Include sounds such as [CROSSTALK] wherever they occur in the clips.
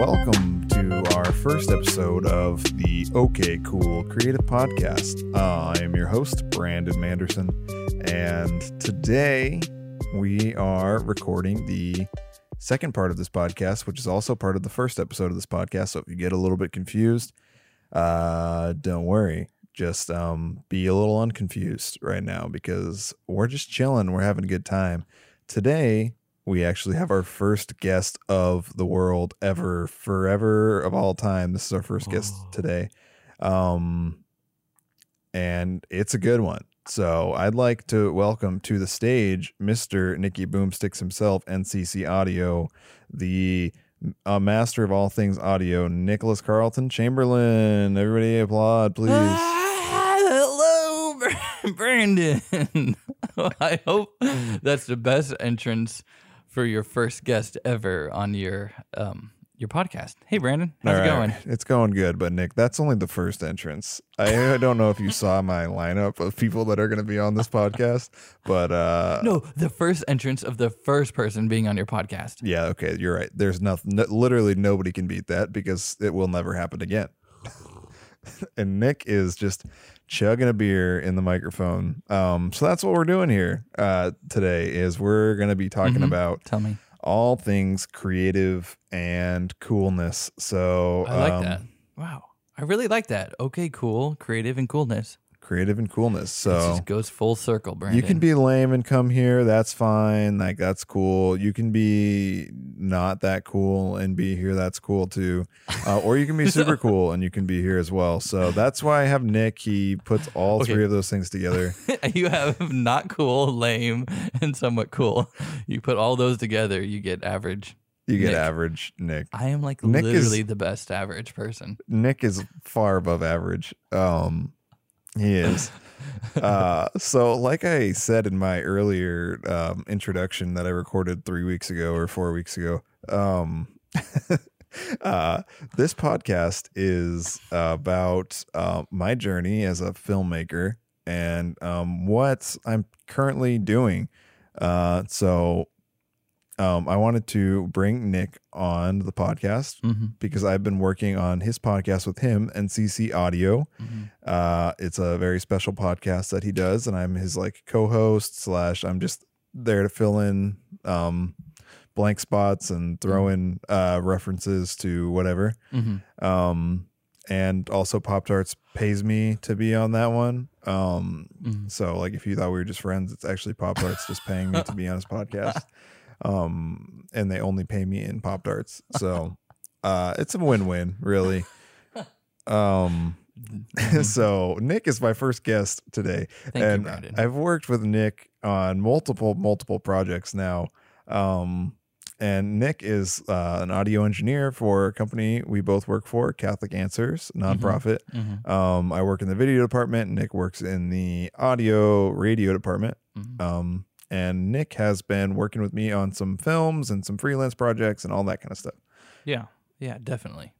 Welcome to our first episode of the OK Cool Creative Podcast. Uh, I am your host, Brandon Manderson, and today we are recording the second part of this podcast, which is also part of the first episode of this podcast. So if you get a little bit confused, uh, don't worry. Just um, be a little unconfused right now because we're just chilling. We're having a good time. Today, we actually have our first guest of the world ever, forever of all time. This is our first guest today. Um, and it's a good one. So I'd like to welcome to the stage Mr. Nicky Boomsticks himself, NCC Audio, the uh, master of all things audio, Nicholas Carlton Chamberlain. Everybody applaud, please. Ah, hello, [LAUGHS] Brandon. [LAUGHS] I hope that's the best entrance for your first guest ever on your um your podcast. Hey, Brandon, how's All it right. going? It's going good, but Nick, that's only the first entrance. I don't know if you saw my lineup of people that are going to be on this podcast, but uh No, the first entrance of the first person being on your podcast. yeah, okay, you're right. There's nothing no, literally nobody can beat that because it will never happen again. [LAUGHS] and Nick is just chugging a beer in the microphone. Um so that's what we're doing here uh today is we're going to be talking Mhm. about Tell me. all things creative and coolness. So I like um, that. Wow. I really like that. Okay, cool, creative and coolness. Creative and coolness. it So just goes full circle, Brandon. You can be lame and come here. That's fine. Like that's cool. You can be not that cool and be here. That's cool too. Uh, or you can be [LAUGHS] super cool and you can be here as well. So that's why I have Nick. He puts all Okay. three of those things together. [LAUGHS] you have not cool, lame, and somewhat cool. You put all those together, you get average. You get Nick. average Nick. I am like Nick is- literally the best average person. Nick is far above average. Um, he is. uh, so, like I said in my earlier um, introduction that I recorded three weeks ago or four weeks ago, um, [LAUGHS] uh, this podcast is about uh, my journey as a filmmaker and um, what I'm currently doing. Uh, so, um, I wanted to bring Nick on the podcast hmm because I've been working on his podcast with him, NCC Audio. hmm Uh, it's a very special podcast that he does, and I'm his like co-host slash. I'm just there to fill in um, blank spots and throw in uh, references to whatever. hmm Um, and also Pop Tarts pays me to be on that one. Um, hmm so like if you thought we were just friends, it's actually Pop Tarts just paying me to be on his [LAUGHS] podcast. Um, and they only pay me in Pop Tarts. So uh it's a win-win, really. [LAUGHS] Um [LAUGHS] so Nick is my first guest today. Thank and Brandon. I've worked with Nick on multiple, multiple projects now. Um and Nick is uh, an audio engineer for a company we both work for, Catholic Answers, nonprofit. Mhm. Um, I work in the video department. Nick works in the audio radio department. Mhm. Um, and Nick has been working with me on some films and some freelance projects and all that kind of stuff. Yeah, yeah, definitely.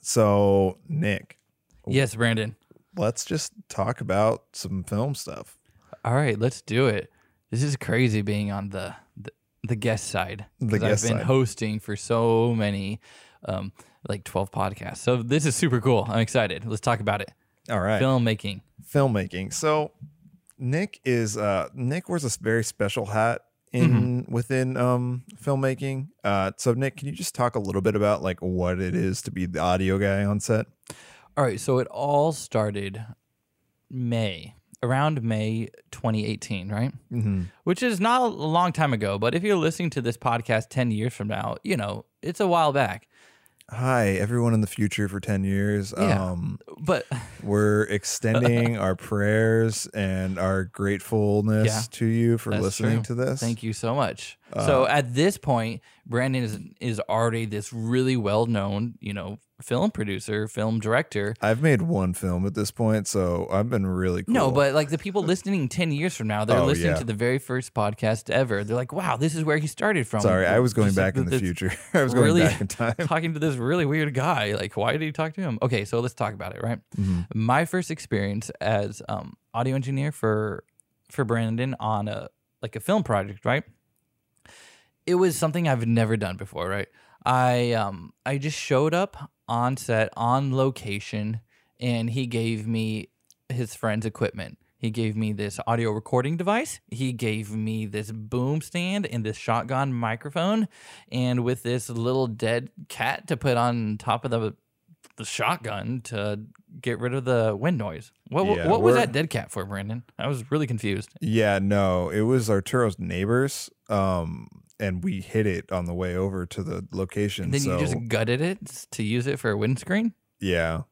So, Nick, Yes, Brandon. let's just talk about some film stuff. All right, let's do it. This is crazy being on the the, the guest side. The guest I've been side. hosting for so many, um, like twelve podcasts. So this is super cool. I'm excited. Let's talk about it. All right. Filmmaking. Filmmaking. So, Nick is uh Nick wears a very special hat in within um filmmaking. Uh so Nick, can you just talk a little bit about like what it is to be the audio guy on set? All right, so it all started May, around May 2018, right? Mm-hmm. Which is not a long time ago, but if you're listening to this podcast 10 years from now, you know, it's a while back. Hi, everyone in the future for 10 years. Yeah. Um, But we're [LAUGHS] extending our prayers and our gratefulness Yeah, to you for that's listening true. to this. thank you so much. Uh, so at this point, Brandon is is already this really well-known, you know, film producer, film director. I've made one film at this point, so I've been really cool. No, but like the people listening 10 years from now, they're Oh, listening yeah. to the very first podcast ever. They're like, "Wow, this is where he started from." Sorry, I was going Just back in the future. [LAUGHS] I was going really- back in time. [LAUGHS] talking to this really weird guy. Like, why did you talk to him? Okay, so let's talk about it, right? Mhm. My first experience as um, audio engineer for for Brandon on a like a film project, right? It was something I've never done before, right? I um I just showed up on set on location and he gave me his friend's equipment. He gave me this audio recording device. He gave me this boom stand and this shotgun microphone and with this little dead cat to put on top of the the shotgun to get rid of the wind noise. What Yeah, what was that dead cat for, Brandon? I was really confused. Yeah, no, it was Arturo's neighbors. Um, and we hit it on the way over to the location. And then so you just gutted it to use it for a windscreen. yeah,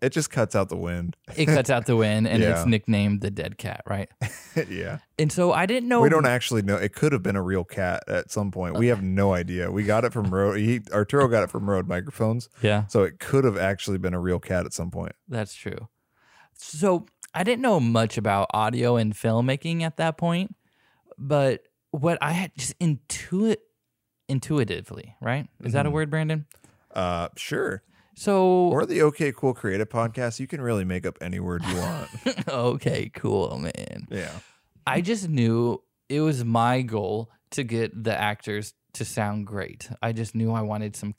it just cuts out the wind. It cuts out the wind, and Yeah. it's nicknamed the dead cat, right? [LAUGHS] yeah, And so I didn't know. we don't actually know. It could have been a real cat at some point. We have no idea. We got it from [LAUGHS] Rode. He Arturo got it from Rode microphones, Yeah, so it could have actually been a real cat at some point. that's true. So I didn't know much about audio and filmmaking at that point, but what I had just intuit intuitively, right? Is that a Mhm. word, Brandon? Uh, sure. So Or the OK Cool Creative Podcast. You can really make up any word you want. [LAUGHS] okay, cool, man. yeah. I just knew it was my goal to get the actors to sound great. I just knew I wanted some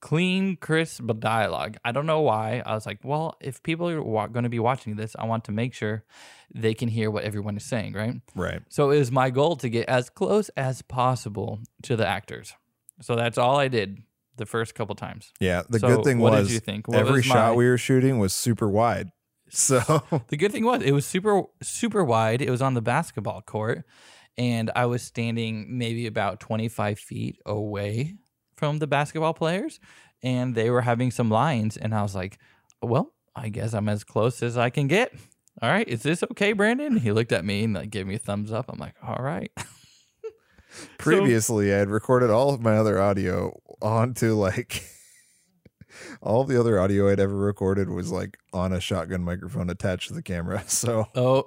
clean, crisp dialogue. I don't know why. I was like, well, if people are wa- going to be watching this, I want to make sure they can hear what everyone is saying, right? Right. So it was my goal to get as close as possible to the actors. So that's all I did the first couple times. Yeah. The So good thing what was did you think? What every was shot we were shooting was super wide. So [LAUGHS] The good thing was it was super super wide. It was on the basketball court, and I was standing maybe about 25 feet away from the basketball players, and they were having some lines, and I was like, "Well, I guess I'm as close as I can get." All right, is this okay, Brandon? He looked at me and like gave me a thumbs up. I'm like, "All right." [LAUGHS] previously I had recorded all of my other audio onto like [LAUGHS] all the other audio I'd ever recorded was like on a shotgun microphone attached to the camera. [LAUGHS] So Oh,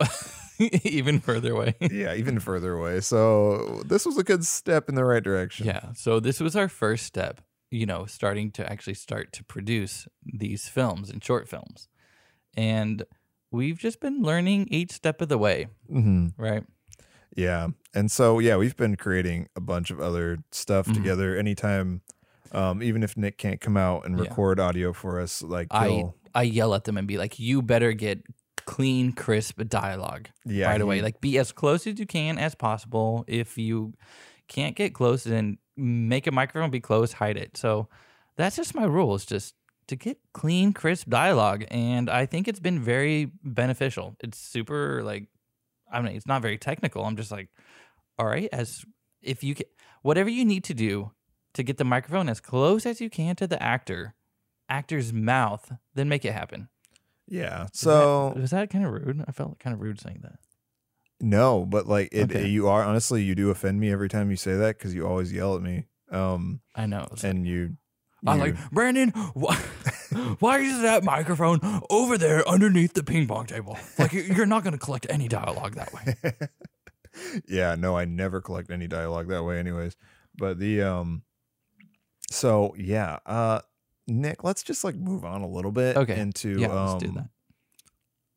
[LAUGHS] even further away. [LAUGHS] yeah, even further away. So this was a good step in the right direction. Yeah. So this was our first step, you know, starting to actually start to produce these films and short films. And we've just been learning each step of the way, hmm right? Yeah. And so yeah, we've been creating a bunch of other stuff Mhm. together. Anytime um, even if Nick can't come out and Yeah. record audio for us, like I I yell at them and be like, "You better get clean, crisp dialogue yeah, right away. Like be as close as you can as possible. If you can't get close, then make a microphone be close, hide it. So that's just my rule. Is just to get clean, crisp dialogue, and I think it's been very beneficial. It's super like, I mean, it's not very technical. I'm just like, all right, as if you can, whatever you need to do to get the microphone as close as you can to the actor, actor's mouth, then make it happen. Yeah. So was that kind of rude? I felt kind of rude saying that. No, but like it, Okay. you are honestly, you do offend me every time you say that because you always yell at me. Um, I know. It's like- and you, I'm you- like, Brandon, why, [LAUGHS] why is that microphone over there underneath the ping pong table? Like, you- you're not going to collect any dialogue that way. [LAUGHS] yeah, no, I never collect any dialogue that way, anyways. But the um, so yeah, uh, Nick, let's just like move on a little bit Okay. into Yeah, um, let's do that.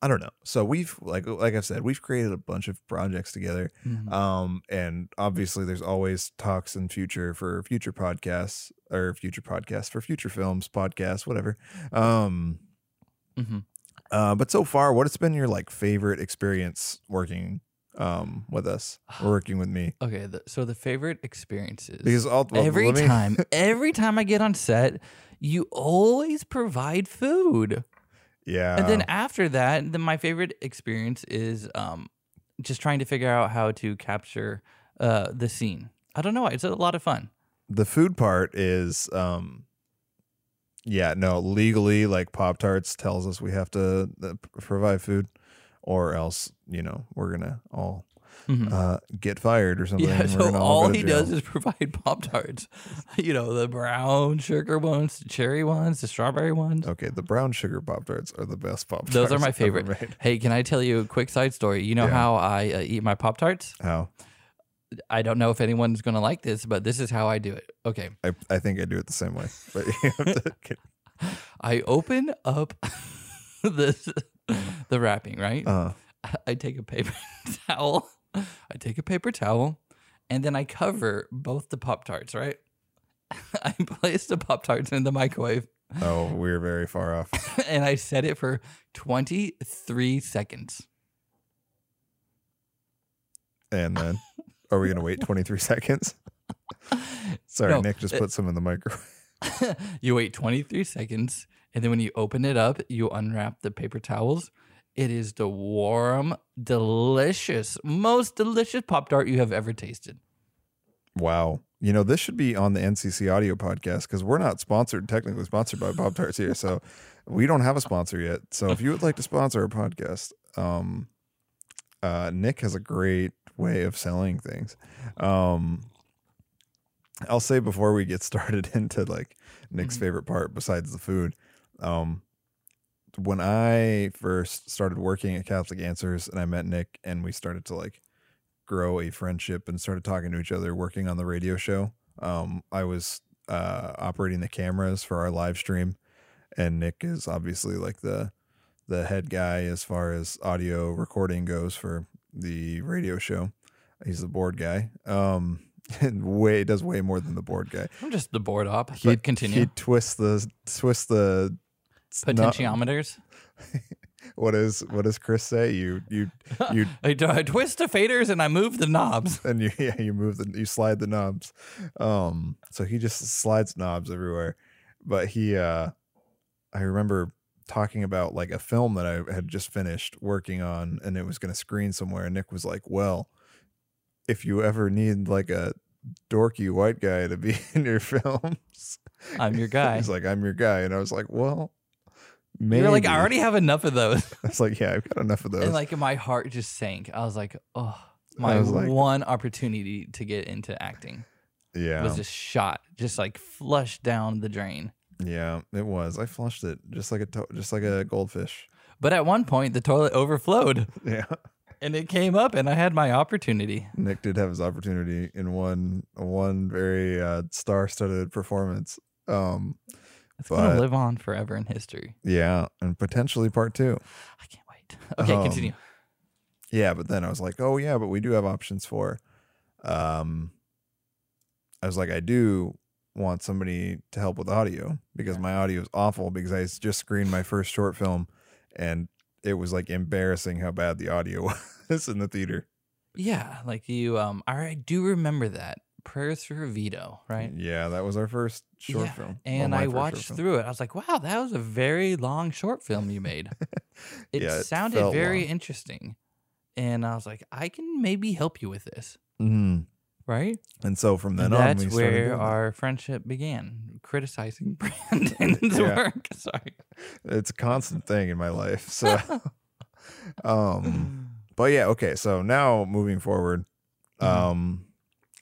I don't know. So we've like like I've said, we've created a bunch of projects together. Mhm. Um, and obviously there's always talks in future for future podcasts or future podcasts for future films, podcasts, whatever. Um, Mhm. uh, but so far, what has been your like favorite experience working um with us [SIGHS] or working with me? Okay, the, so the favorite experiences. Because all well, every let me- time, [LAUGHS] every time I get on set, you always provide food. yeah, and then after that, then my favorite experience is um, just trying to figure out how to capture uh, the scene. I don't know. why, It's a lot of fun. the food part is um yeah no legally like pop tarts tells us we have to uh, provide food or else you know we're gonna all Mhm. uh get fired or something Yeah, so gonna all he does is provide [LAUGHS] Pop Tarts. You know, the brown sugar ones, the cherry ones, the strawberry ones. okay the brown sugar pop tarts are the best pop tarts Those are my favorite. Hey, can I tell you a quick side story? You know Yeah. how I uh, eat my Pop Tarts? how I don't know if anyone's going to like this, but this is how I do it. Okay. I, I think i do it the same way but [LAUGHS] you have to [LAUGHS] get, I open up this the wrapping, right? uh [LAUGHS] I take a paper [LAUGHS] towel. I take a paper towel and then I cover both the Pop Tarts, right? [LAUGHS] I placed the Pop Tarts in the microwave Oh, we're very far off. and I set it for 23 seconds. And then, are we gonna wait 23 seconds? Sorry, No, Nick just it- put some in the microwave. you wait 23 seconds, and then when you open it up, you unwrap the paper towels. It is the warm, delicious, most delicious Pop Tart you have ever tasted. Wow. You know, this should be on the NCC audio podcast because we're not sponsored, technically sponsored by Pop Tarts here. So we don't have a sponsor yet. So if you would like to sponsor our podcast, um, uh, Nick has a great way of selling things. Um, I'll say before we get started [LAUGHS] into like Nick's Mhm. favorite part besides the food, um, when I first started working at Catholic Answers and I met Nick and we started to like grow a friendship and started talking to each other working on the radio show. Um, I was uh, operating the cameras for our live stream, and Nick is obviously like the the head guy as far as audio recording goes for the radio show. He's the board guy. Um, [LAUGHS] and way does way more than the board guy. I'm just the board op, He but continue. He twists the twists the Potentiometers. [LAUGHS] what is what does Chris say? You you you [LAUGHS] I twist the faders and I move the knobs. [LAUGHS] and you yeah you move the you slide the knobs um so he just slides knobs everywhere but he uh i remember talking about like a film that i had just finished working on and it was going to screen somewhere and nick was like well if you ever need like a dorky white guy to be in your films I'm your guy. he's like i'm your guy and i was like well maybe You're like, I already have enough of those. [LAUGHS] i was like yeah i've got enough of those And like my heart just sank. I was like, oh, my like- one opportunity to get into acting yeah was just shot, just like flushed down the drain. yeah it was i flushed it just like a to- just like a goldfish But at one point, the toilet overflowed [LAUGHS] yeah and it came up, and I had my opportunity. Nick did have his opportunity in one one very uh, star-studded performance. Um, It's gonna live on forever in history. yeah, and potentially part two. I can't wait. [LAUGHS] Okay, Um, continue. Yeah, but then I was like, oh yeah, but we do have options for. Um, I was like, I do want somebody to help with audio because Yeah. my audio is awful because I just screened my first short film, and it was like embarrassing how bad the audio [LAUGHS] was in the theater. Yeah, like you. Um, I do remember that prayers for Vito, right? Yeah, that was our first short Yeah, film, And I watched through it. I was like, wow, that was a very long short film you made. [LAUGHS] It Yeah, sounded very long. interesting. And I was like, I can maybe help you with this, Mhm. right? And so from then And on, that's we where doing that. our friendship began, criticizing [LAUGHS] Brandon's Yeah. work. [LAUGHS] Sorry. it's a constant thing in my life. So, um, but yeah, okay. So now moving forward, Mhm. um,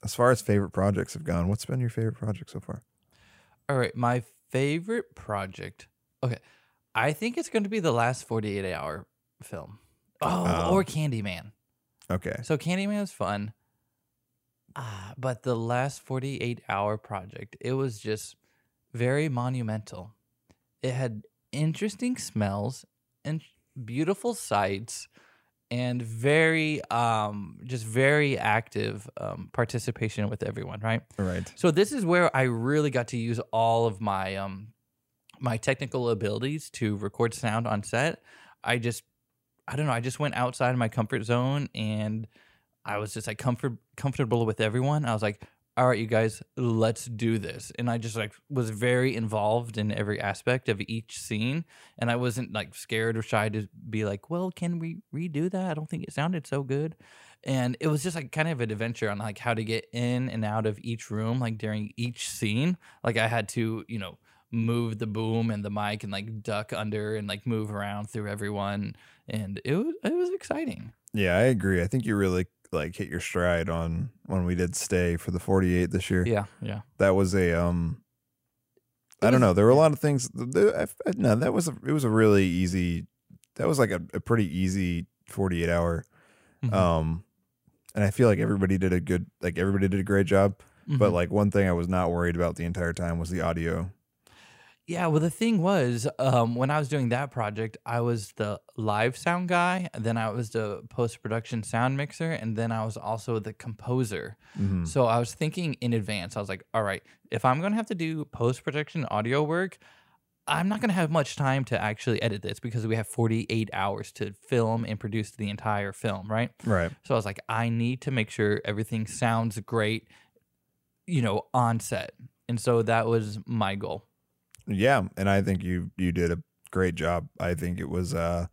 as far as favorite projects have gone, what's been your favorite project so far? All right, my favorite project. Okay, I think it's going to be the last 48 hour film. Oh, Oh. or Candyman. Okay, So Candyman was fun. Ah, but the last 48 hour project, it was just very monumental. It had interesting smells and beautiful sights and very um just very active um participation with everyone, right? right. So this is where I really got to use all of my um my technical abilities to record sound on set. I just I don't know, I just went outside of my comfort zone and I was just like comfort comfortable with everyone. I was like, all right, you guys, let's do this. And I just like was very involved in every aspect of each scene. And I wasn't like scared or shy to be like, well, can we redo that? I don't think it sounded so good and it was just like kind of an adventure on like how to get in and out of each room like during each scene like i had to you know move the boom and the mic and like duck under and like move around through everyone and it was it was exciting Yeah, I agree. I think you really like hit your stride on when we did stay for the 48 this year. yeah yeah That was a um. I don't know. There were a lot of things. No, that was a. It was a really easy. That was like a, a pretty easy 48 hour. Mhm. Um, and I feel like everybody did a good. Like everybody did a great job. But Mhm. like one thing I was not worried about the entire time was the audio. Yeah, well, the thing was, um, when I was doing that project, I was the live sound guy, and then I was the post production sound mixer, and then I was also the composer. Mhm. So I was thinking in advance. I was like, all right, if I'm going to have to do post production audio work, I'm not going to have much time to actually edit this because we have 48 hours to film and produce the entire film, right? Right. So I was like, I need to make sure everything sounds great, you know, on set. And so that was my goal. Yeah, and I think you you did a great job. I think it was uh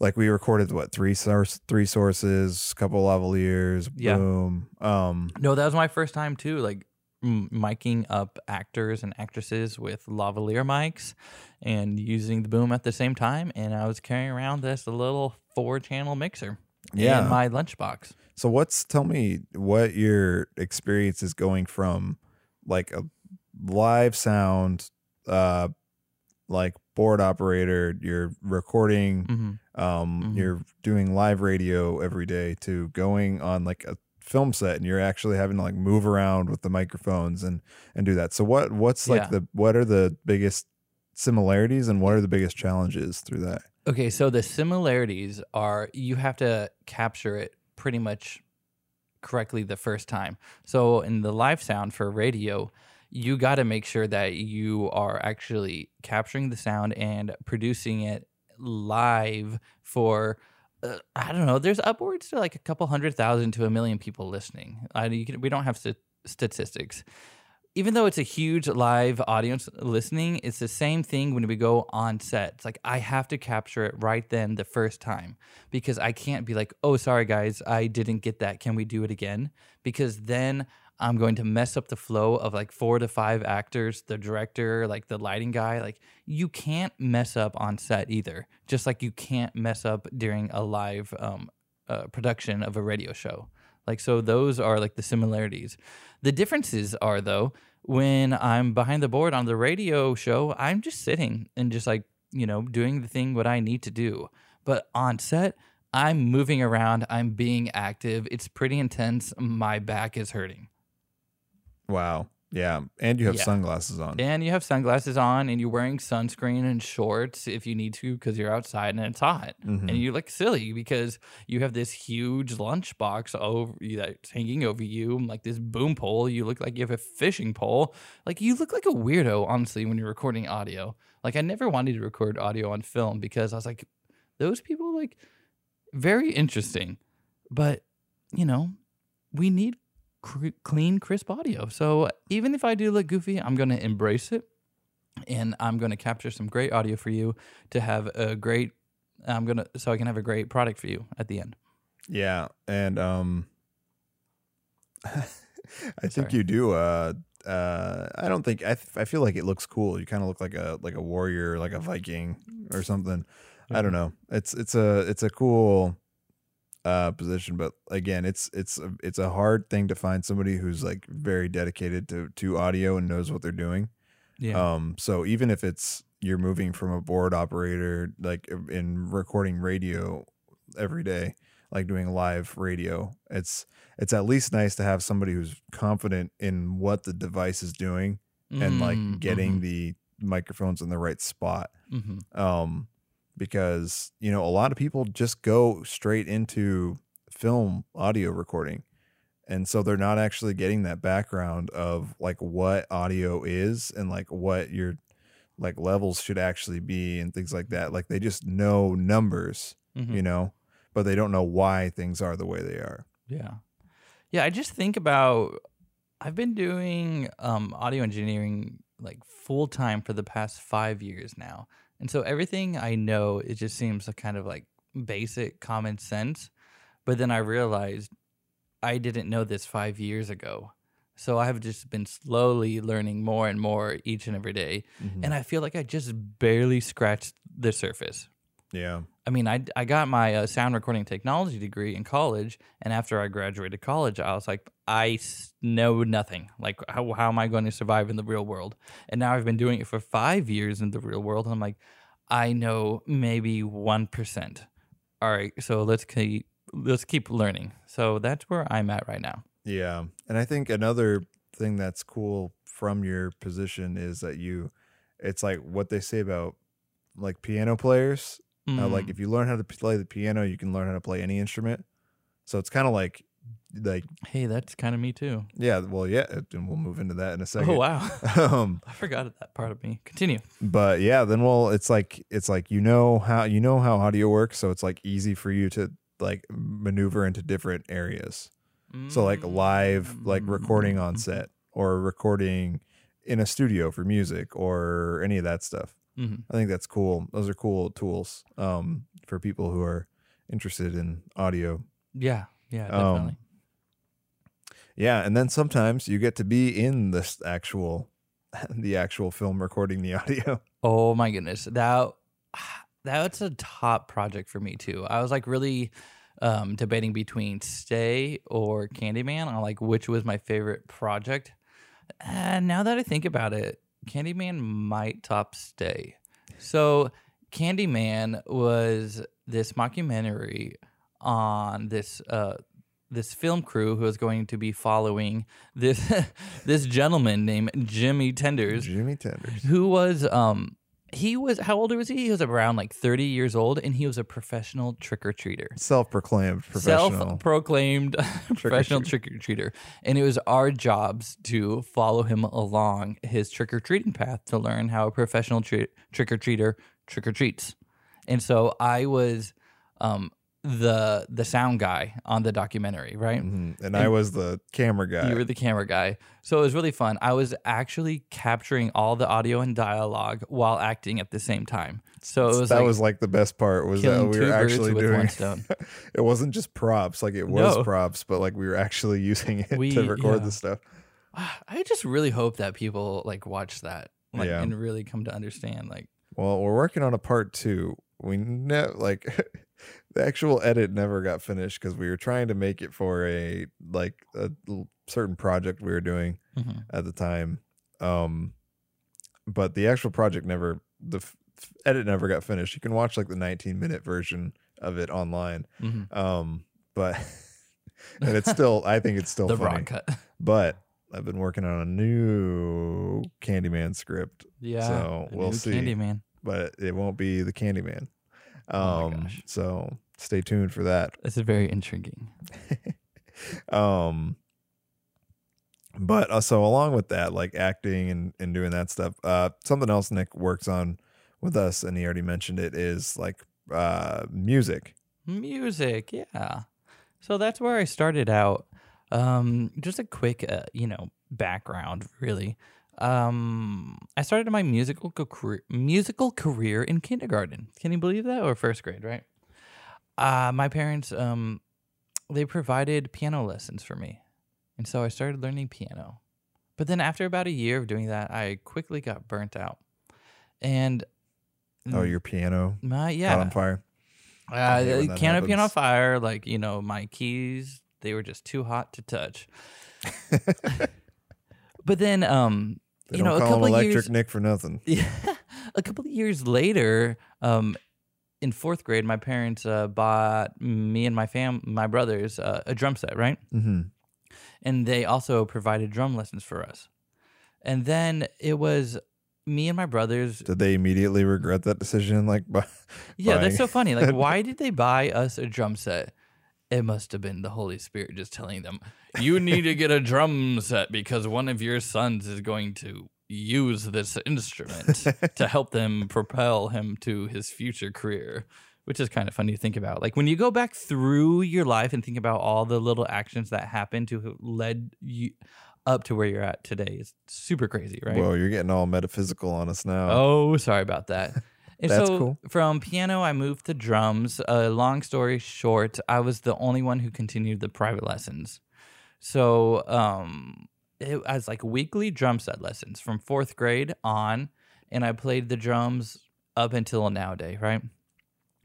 like we recorded what three source three sources, couple lavaliers, Yeah. boom. Um No, that was my first time too, like m- miking up actors and actresses with lavalier mics and using the boom at the same time. And I was carrying around this little four channel mixer Yeah. in my lunchbox. so what's tell me what your experience is going from like a live sound uh like board operator, you're recording hmm um Mhm. you're doing live radio every day to going on like a film set and you're actually having to like move around with the microphones and and do that so what what's like Yeah. the what are the biggest similarities and what are the biggest challenges through that Okay, so the similarities are you have to capture it pretty much correctly the first time. So in the live sound for radio, you got to make sure that you are actually capturing the sound and producing it live for uh, I don't know. There's upwards to like a couple hundred thousand to a million people listening. I, can, we don't have st- statistics. Even though it's a huge live audience listening, it's the same thing when we go on set. It's like I have to capture it right then the first time because I can't be like, oh, sorry guys, I didn't get that. Can we do it again? Because then I'm going to mess up the flow of like four to five actors, the director, like the lighting guy. Like you can't mess up on set either, just like you can't mess up during a live um, uh, production of a radio show. Like, so those are like the similarities. The differences are, though, when I'm behind the board on the radio show, I'm just sitting and just like, you know, doing the thing what I need to do. But on set, I'm moving around, I'm being active. It's pretty intense. My back is hurting. Wow yeah and you have Yeah. sunglasses on And you have sunglasses on and you're wearing sunscreen and shorts if you need to because you're outside and it's hot. Mhm. And you look silly because you have this huge lunchbox over that's hanging over you, like this boom pole. You look like you have a fishing pole. Like you look like a weirdo, honestly, when you're recording audio. Like I never wanted to record audio on film because I was like, those people like very interesting. But, you know, we need cr- clean, crisp audio. So even if I do look goofy, I'm going to embrace it and I'm going to capture some great audio for you to have a great I'm going to so I can have a great product for you at the end. yeah and um [LAUGHS] i think Sorry. you do uh uh i don't think i, th- I feel like it looks cool you kind of look like a like a warrior like a viking or something I don't know. It's it's a it's a cool uh position, but again, it's it's a, it's a hard thing to find somebody who's like very dedicated to to audio and knows what they're doing. Yeah. Um so even if it's you're moving from a board operator like in recording radio every day, like doing live radio, it's it's at least nice to have somebody who's confident in what the device is doing and like Mm, getting mhm, the microphones in the right spot mhm. um because you know a lot of people just go straight into film audio recording and so they're not actually getting that background of like what audio is and like what your like levels should actually be and things like that like they just know numbers Mhm. you know but they don't know why things are the way they are Yeah. Yeah, I just think about I've been doing um audio engineering like full time for the past 5 years now. And so everything I know it just seems kind of like basic common sense, but then I realized I didn't know this 5 years ago. So I have just been slowly learning more and more each and every day, mm-hmm. and I feel like I just barely scratched the surface. Yeah I mean, I, I got my uh, sound recording technology degree in college, and after I graduated college, I was like, I know nothing. Like, how, how am I going to survive in the real world? And now I've been doing it for five years in the real world, and I'm like, I know maybe one percent. All right, so let's keep let's keep learning. So that's where I'm at right now. Yeah. And I think another thing that's cool from your position is that you it's like what they say about like piano players. Uh, like Mm. if you learn how to play the piano, you can learn how to play any instrument. So it's kind of like like hey, that's kind of me too. yeah, well yeah, and we'll move into that in a second. Oh wow, [LAUGHS] um, I forgot that part of me. Continue. but yeah, then well, it's like it's like you know how you know how audio works, so it's like easy for you to like maneuver into different areas. So like live, like recording on Mm. set or recording in a studio for music or any of that stuff. Mhm. I think that's cool. Those are cool tools um, for people who are interested in audio. Yeah, yeah, Um, definitely. Yeah, and then sometimes you get to be in this actual, [LAUGHS] the actual film recording the audio. [LAUGHS] Oh my goodness, that that's a top project for me too. I was like really um, debating between Stay or Candyman on like which was my favorite project. And now that I think about it, Candyman might top Stay. So Candyman was this mockumentary on this uh, this film crew who was going to be following this [LAUGHS] this gentleman named Jimmy Tenders Jimmy Tenders. who was um he was how old was he? He was around like 30 years old and he was a professional trick or treater. Self-proclaimed professional. Self-proclaimed [LAUGHS] professional trick or treater. And it was our jobs to follow him along his trick or treating path to learn how a professional tri- trick or treater trick or treats. And so I was um the the sound guy on the documentary, right? Mhm. And, I was the camera guy. You were the camera guy. So it was really fun. I was actually capturing all the audio and dialogue while acting at the same time. So it was that like was like the best part was that we were actually doing [LAUGHS] it wasn't just props like it was No. props but like we were actually [LAUGHS] using it We- to record yeah. the stuff [SIGHS] I just really hope that people like watch that like Yeah. and really come to understand like well we're working on a part two we ne- like [LAUGHS] the actual edit never got finished because we were trying to make it for a like a certain project we were doing mhm. at the time um but the actual project never the f- edit never got finished you can watch like the 19 minute version of it online Mhm. um but [LAUGHS] and it's still i think it's still the funny raw cut. but i've been working on a new candyman script Yeah. So, we'll see. Candyman. but it won't be the candyman Oh my um gosh. so stay tuned for that This is very intriguing. [LAUGHS] um but uh, so along with that like acting and and doing that stuff uh something else nick works on with us and he already mentioned it is like uh music Music, yeah. So that's where I started out. Um, just a quick, uh, you know, background, really. Um, I started my musical career, musical career in kindergarten. Can you believe that? Or first grade, right? Uh, my parents, um, they provided piano lessons for me, and so I started learning piano. But then after about a year of doing that, I quickly got burnt out, and oh your piano my caught yeah, on fire? Uh, hate when the that canopy on fire, like you know, my keys they were just too hot to touch. [LAUGHS] But then, um, they you know, a couple electric years, nick for nothing. [LAUGHS] Yeah, a couple of years later, um, in fourth grade, my parents uh, bought me and my fam, my brothers, uh, a drum set, right? mm-hmm. And they also provided drum lessons for us. And then it was me and my brothers did they immediately regret that decision like bu- [LAUGHS] Yeah, that's so funny. [LAUGHS] Like, why did they buy us a drum set? It must have been the Holy Spirit just telling them, you need to get a drum set because one of your sons is going to use this instrument [LAUGHS] to help them propel him to his future career, which is kind of funny to think about. Like, when you go back through your life and think about all the little actions that happened to led you up to where you're at today, it's super crazy, right? Whoa, you're getting all metaphysical on us now. Oh, sorry about that. [LAUGHS] And That's so cool. from piano, I moved to drums. Uh, long story short, I was the only one who continued the private lessons. So um, it was like weekly drum set lessons from fourth grade on, and I played the drums up until nowadays, right?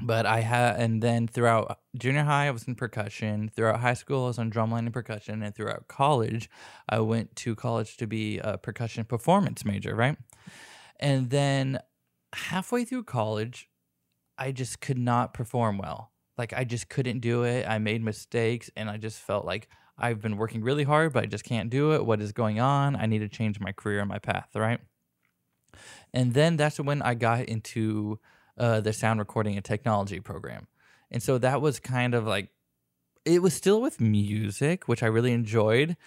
But I had, and then throughout junior high, I was in percussion. Throughout high school, I was on drumline and percussion. And throughout college, I went to college to be a percussion performance major, right? And then halfway through college, I just could not perform well. Like I just couldn't do it. I made mistakes and I just felt like I've been working really hard, but I just can't do it. What is going on? I need to change my career and my path, right? And then that's when I got into uh, the sound recording and technology program. And so that was kind of like, it was still with music, which I really enjoyed,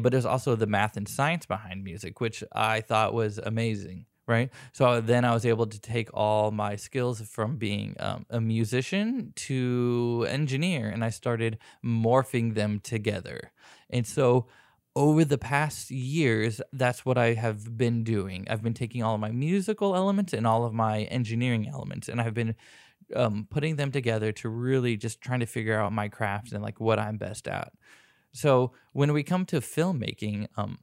but was also the math and science behind music, which I thought was amazing. Right. So then I was able to take all my skills from being um, a musician to engineer, and I started morphing them together. And so over the past years, that's what I have been doing. I've been taking all of my musical elements and all of my engineering elements, and I've been um, putting them together to really just trying to figure out my craft and like what I'm best at. So when we come to filmmaking, um,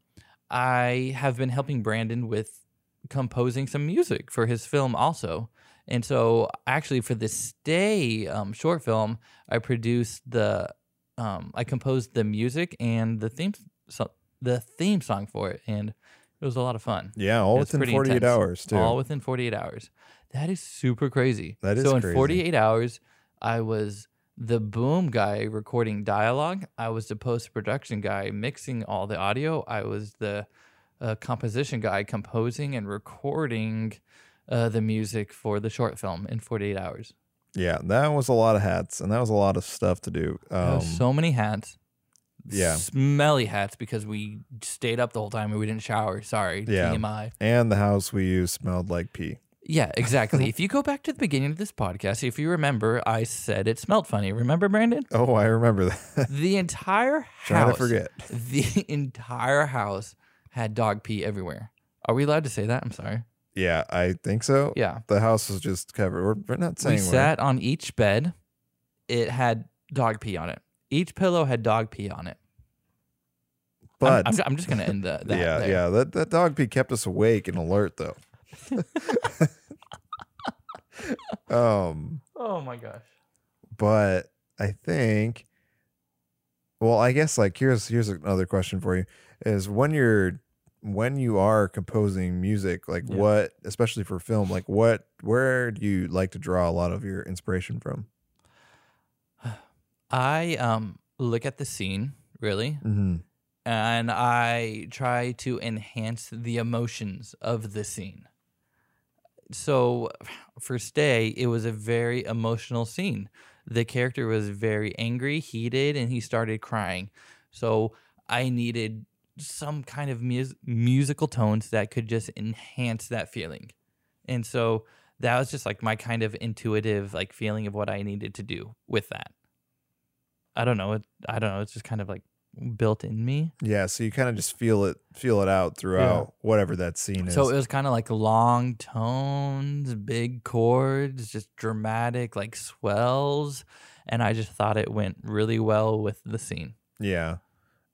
I have been helping Brandon with composing some music for his film also. And so actually for this Stay um, short film, I produced the um, I composed the music and the theme so, the theme song for it, and it was a lot of fun. Yeah, all within 48 intense. hours too. All within 48 hours. That is super crazy. That is so in crazy. 48 hours, I was the boom guy recording dialogue. I was the post production guy mixing all the audio. I was the uh, composition guy composing and recording uh, the music for the short film in 48 hours. yeah, that was a lot of hats and that was a lot of stuff to do. Um, so many hats. yeah. Smelly hats because we stayed up the whole time and we didn't shower. Sorry. Yeah. TMI. and the house we used smelled like pee. Yeah, exactly. [LAUGHS] if you go back to the beginning of this podcast, if you remember, I said it smelled funny. Remember, Brandon? Oh, I remember that. The entire house. [LAUGHS] Trying to forget. [LAUGHS] The entire house had dog pee everywhere. Are we allowed to say that? I'm sorry. Yeah, I think so. Yeah. The house was just covered. We're, we're not saying we we're- sat on each bed. It had dog pee on it. Each pillow had dog pee on it. I'm- but I'm, I'm just going to end the, that. yeah, there. yeah, that that dog pee kept us awake and alert though. [LAUGHS] [LAUGHS] um, Oh my gosh. but I think well, I guess like here's here's another question for you is when you're when you are composing music, like Yeah. what especially for film, like what where do you like to draw a lot of your inspiration from? [SIGHS] I um look at the scene, really, Mm-hmm. and I try to enhance the emotions of the scene. So [SIGHS] for Stay, it was a very emotional scene. The character was very angry, heated, and he started crying. So I needed some kind of mus- musical tones that could just enhance that feeling. And so that was just like my kind of intuitive like feeling of what I needed to do with that. I don't know. It, I don't know. It's just kind of like built in me. Yeah, so you kind of just feel it feel it out throughout whatever that scene is. So it was kind of like long tones, big chords, just dramatic like swells, and I just thought it went really well with the scene. Yeah.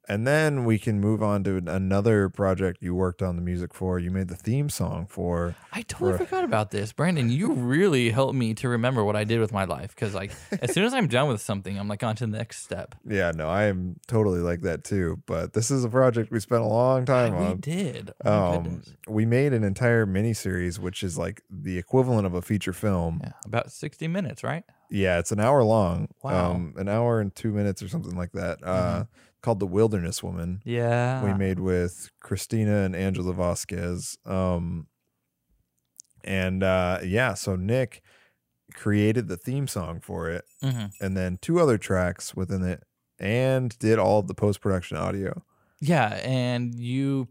And then we can move on to another project you worked on the music for. You made the theme song for. I totally Right. forgot about this, Brandon. You really helped me to remember what I did with my life because, like, as soon as I'm done with something, I'm like on to the next step. Yeah, no, I am totally like that too. But this is a project we spent a long time we on. We did. Oh, Um, we made an entire miniseries, which is like the equivalent of a feature film. Yeah, about 60 minutes, right? Yeah, it's an hour long. Wow. Mm-hmm. Um, an hour and two minutes or something like that. Uh, called The Wilderness Woman. Yeah. we made with Christina and Angela Vasquez. Um, and uh, yeah, so Nick created the theme song for it, Mhm. and then two other tracks within it, and did all of the post production audio. Yeah, and you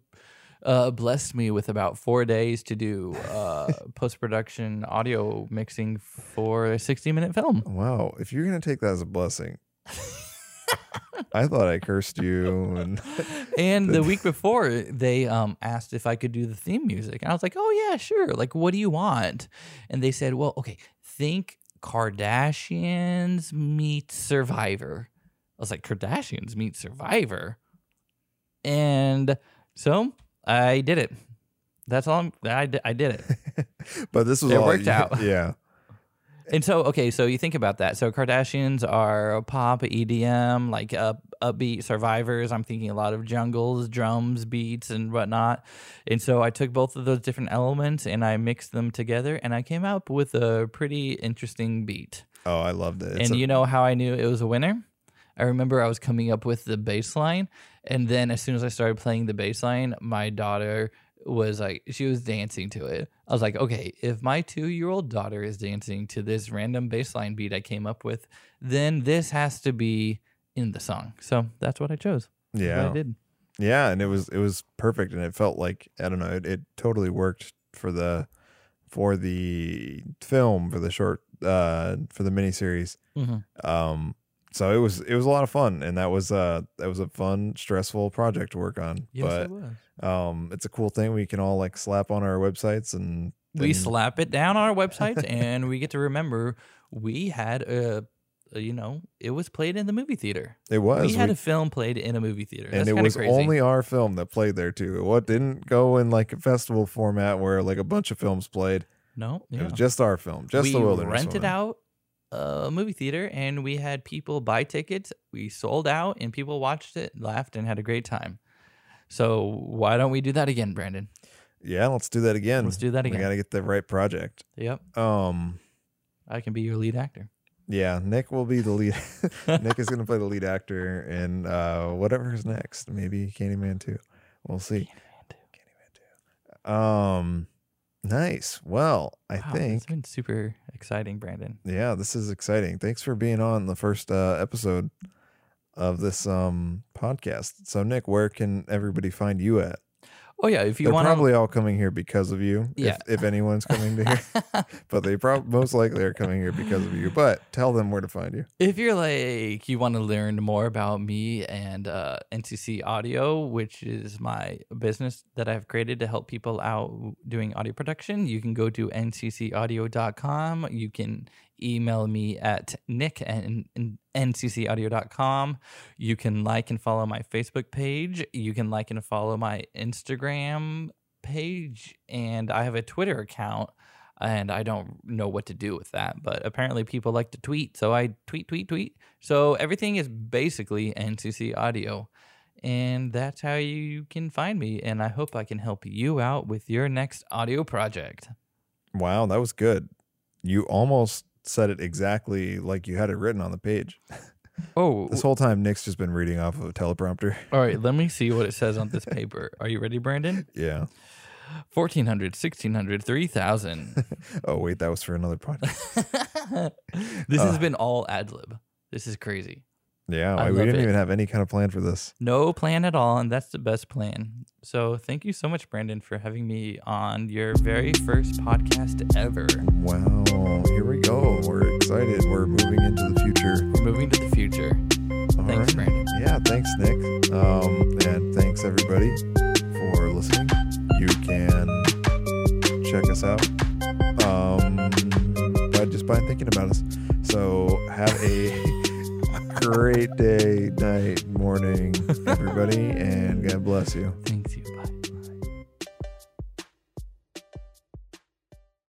uh, blessed me with about four days to do uh, [LAUGHS] post production audio mixing for a 60 minute film. Wow, if you're gonna take that as a blessing, I thought I cursed you, and [LAUGHS] And the week before, they um, asked if I could do the theme music. And I was like, oh, yeah, sure. Like, what do you want? And they said, well, okay, think Kardashians meet Survivor. I was like, Kardashians meet Survivor? And so I did it. That's all I'm, I, I did it. [LAUGHS] but this was It all worked out. Yeah, And so, okay, so you think about that. So Kardashians are pop, EDM, like up, upbeat survivors. I'm thinking a lot of jungles, drums, beats, and whatnot. And so I took both of those different elements and I mixed them together, and I came up with a pretty interesting beat. oh, I loved it. It's and a- you know how I knew it was a winner? I remember I was coming up with the bass line, and then as soon as I started playing the bass line, my daughter was like she was dancing to it. I was like, okay, if my two year old daughter is dancing to this random bassline beat I came up with, then this has to be in the song. So that's what I chose. That's Yeah. I did. Yeah, and it was it was perfect, and it felt like I don't know, it, it totally worked for the for the film for the short uh for the miniseries. Mhm. Um, so it was it was a lot of fun, and that was uh that was a fun stressful project to work on. Yes, it was. but um, it's a cool thing we can all like slap on our websites and We slap it down on our websites, [LAUGHS] and we get to remember we had a, you know, it was played in the movie theater. It was we had we- a film played in a movie theater. and That's it was crazy. only our film that played there too. What didn't go in like a festival format where like a bunch of films played. no. It was just our film, just we the wilderness. rented Woman. out a movie theater and we had people buy tickets. We sold out and people watched it, laughed, and had a great time. So why don't we do that again, Brandon? Yeah, let's do that again. Let's do that again. We got to get the right project. Yep, Um, I can be your lead actor. yeah, Nick will be the lead. [LAUGHS] Nick is going to play the lead actor in uh, whatever is next. Maybe Candyman 2. We'll see. Candyman 2. Um, nice. Well, I Wow, think it's been super exciting, Brandon. yeah, this is exciting. Thanks for being on the first uh, episode of this um podcast. So, Nick, where can everybody find you at? Oh yeah, if you They're want probably all coming here because of you. Yeah. If, if anyone's coming to here, [LAUGHS] but they probably most likely are coming here because of you. But tell them where to find you. If you're like you want to learn more about me and uh, NCC Audio, which is my business that I've created to help people out doing audio production, you can go to nccaudio.com. You can email me at nick at nccaudio.com. You can like and follow my Facebook page. You can like and follow my Instagram page, and I have a Twitter account and I don't know what to do with that. But apparently, people like to tweet, so I tweet, tweet, tweet. So everything is basically NCC Audio, and that's how you can find me. And I hope I can help you out with your next audio project. Wow, that was good. You almost said it exactly like you had it written on the page. [LAUGHS] Oh, This whole time, Nick's just been reading off of a teleprompter. all right. Let me [LAUGHS] see what it says on this paper. Are you ready, Brandon? Yeah. 1400, 1600, 3000. [LAUGHS] Oh wait, that was for another podcast. this has Uh. been all ad lib. This is crazy. Yeah, I we didn't it. even have any kind of plan for this. No plan at all, and that's the best plan. So thank you so much, Brandon, for having me on your very first podcast ever. Wow, here we go. We're excited. We're moving into the future. We're moving to the future. All Thanks, right. Brandon. Yeah, thanks, Nick. Um, and thanks everybody for listening. You can check us out um, by just by thinking about us. So have a [LAUGHS] great day, night, morning, everybody, and God bless you. Thanks you. Bye.